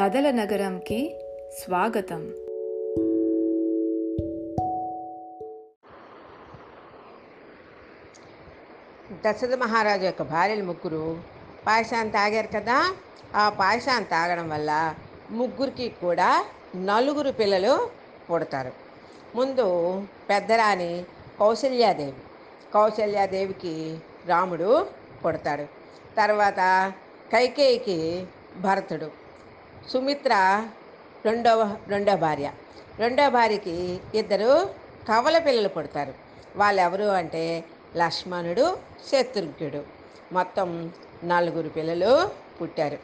కథల నగరంకి స్వాగతం. దశరథ మహారాజు యొక్క భార్యలు ముగ్గురు పాయసాన్ని తాగారు కదా ఆ పాయసాన్ని తాగడం వల్ల ముగ్గురికి కూడా నలుగురు పిల్లలు పుడతారు. ముందు పెద్దరాణి కౌసల్యాదేవి కౌశల్యాదేవికి రాముడు పుడతాడు. తర్వాత కైకేయికి భరతుడు. సుమిత్ర రెండవ రెండో భార్య. రెండో భార్యకి ఇద్దరు కవల పిల్లలు పుడతారు. వాళ్ళు ఎవరు అంటే లక్ష్మణుడు శత్రుఘ్నుడు. మొత్తం నలుగురు పిల్లలు పుట్టారు.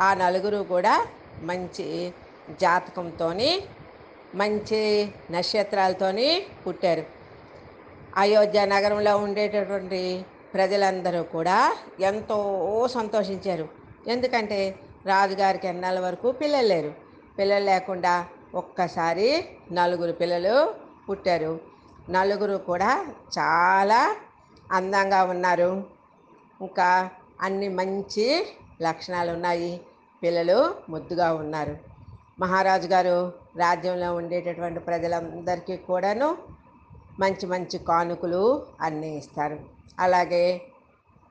ఆ నలుగురు కూడా మంచి జాతకంతో మంచి నక్షత్రాలతోని పుట్టారు. అయోధ్య నగరంలో ఉండేటటువంటి ప్రజలందరూ కూడా ఎంతో సంతోషించారు. ఎందుకంటే రాజుగారికి ఎన్నాళ్ళ వరకు పిల్లలు లేరు. పిల్లలు లేకుండా ఒక్కసారి నలుగురు పిల్లలు పుట్టారు. నలుగురు కూడా చాలా అందంగా ఉన్నారు. ఇంకా అన్ని మంచి లక్షణాలు ఉన్నాయి. పిల్లలు ముద్దుగా ఉన్నారు. మహారాజు గారు రాజ్యంలో ఉండేటటువంటి ప్రజలందరికీ కూడాను మంచి మంచి కానుకలు అన్నీ ఇస్తారు. అలాగే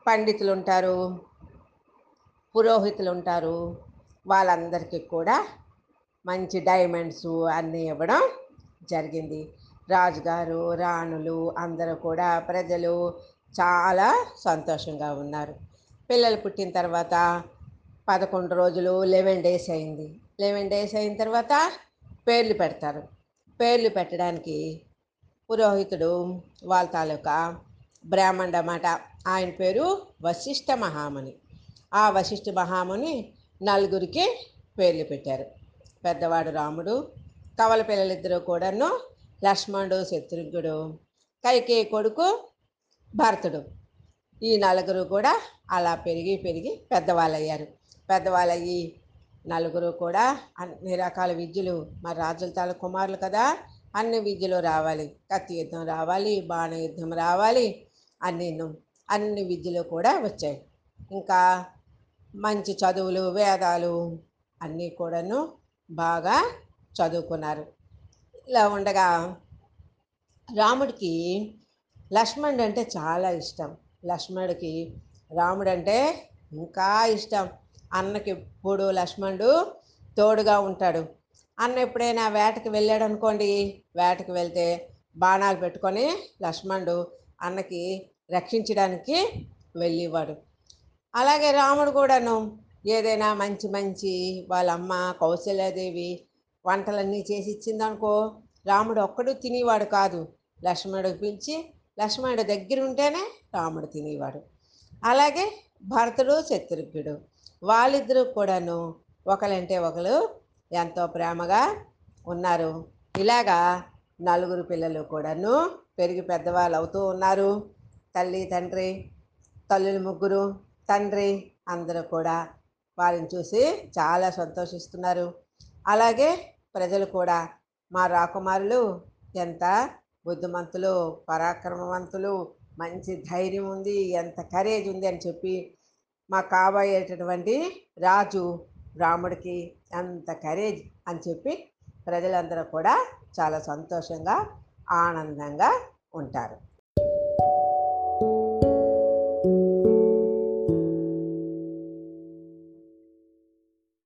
పండితులు ఉంటారు. పురోహితులు ఉంటారు వాళ్ళందరికీ కూడా మంచి డైమండ్స్ అన్నీ ఇవ్వడం జరిగింది. రాజుగారు రాణులు అందరూ కూడా ప్రజలు చాలా సంతోషంగా ఉన్నారు. పిల్లలు పుట్టిన తర్వాత పదకొండు రోజులు లెవెన్ డేస్ అయింది. లెవెన్ డేస్ అయిన తర్వాత పేర్లు పెడతారు. పేర్లు పెట్టడానికి పురోహితుడు వాళ్ళ తాలూకా బ్రాహ్మణ్ అన్నమాట ఆయన పేరు వశిష్ఠ మహామణి. ఆ వశిష్ఠ మహాముని నలుగురికి పేర్లు పెట్టారు. పెద్దవాడు రాముడు కవల పిల్లలిద్దరూ కూడాను లక్ష్మణుడు శత్రుఘ్నుడు కైకే కొడుకు భరతుడు. ఈ నలుగురు కూడా అలా పెరిగి పెరిగి పెద్దవాళ్ళయ్యారు. పెద్దవాళ్ళయ్యి నలుగురు కూడా అన్ని రకాల విద్యలు మరి రాజుల తాల కుమారులు కదా అన్ని విద్యలు రావాలి. కత్తి యుద్ధం రావాలి బాణ యుద్ధం రావాలి అన్ని అన్ని విద్యలు కూడా వచ్చాయి. ఇంకా మంచి చదువులు వేదాలు అన్నీ కూడాను బాగా చదువుకున్నారు. ఇలా ఉండగా రాముడికి లక్ష్మణుడు అంటే చాలా ఇష్టం. లక్ష్మణుడికి రాముడు అంటే ఇంకా ఇష్టం. అన్నకి ఎప్పుడు లక్ష్మణుడు తోడుగా ఉంటాడు. అన్న ఎప్పుడైనా వేటకి వెళ్ళాడు అనుకోండి వేటకి వెళ్తే బాణాలు పెట్టుకొని లక్ష్మణుడు అన్నకి రక్షించడానికి వెళ్ళేవాడు. అలాగే రాముడు కూడాను ఏదైనా మంచి మంచి వాళ్ళ అమ్మ కౌశల్యాదేవి వంటలన్నీ చేసి ఇచ్చిందనుకో రాముడు ఒక్కడు తినేవాడు కాదు. లక్ష్మణుడికి పిలిచి లక్ష్మణుడు దగ్గర ఉంటేనే రాముడు తినేవాడు. అలాగే భరతుడు శత్రుఘ్నుడు వాళ్ళిద్దరూ కూడాను ఒకరంటే ఒకరు ఎంతో ప్రేమగా ఉన్నారు. ఇలాగా నలుగురు పిల్లలు కూడాను పెరిగి పెద్దవాళ్ళు అవుతూ ఉన్నారు. తల్లి తండ్రి తల్లులు ముగ్గురు తండ్రి అందరూ కూడా వారిని చూసి చాలా సంతోషిస్తున్నారు. అలాగే ప్రజలు కూడా మా రాకుమారులు ఎంత బుద్ధిమంతులు పరాక్రమవంతులు మంచి ధైర్యం ఉంది ఎంత కరేజ్ ఉంది అని చెప్పి మా కాబోయేటటువంటి రాజు రాముడికి ఎంత కరేజ్ అని చెప్పి ప్రజలందరూ కూడా చాలా సంతోషంగా ఆనందంగా ఉంటారు.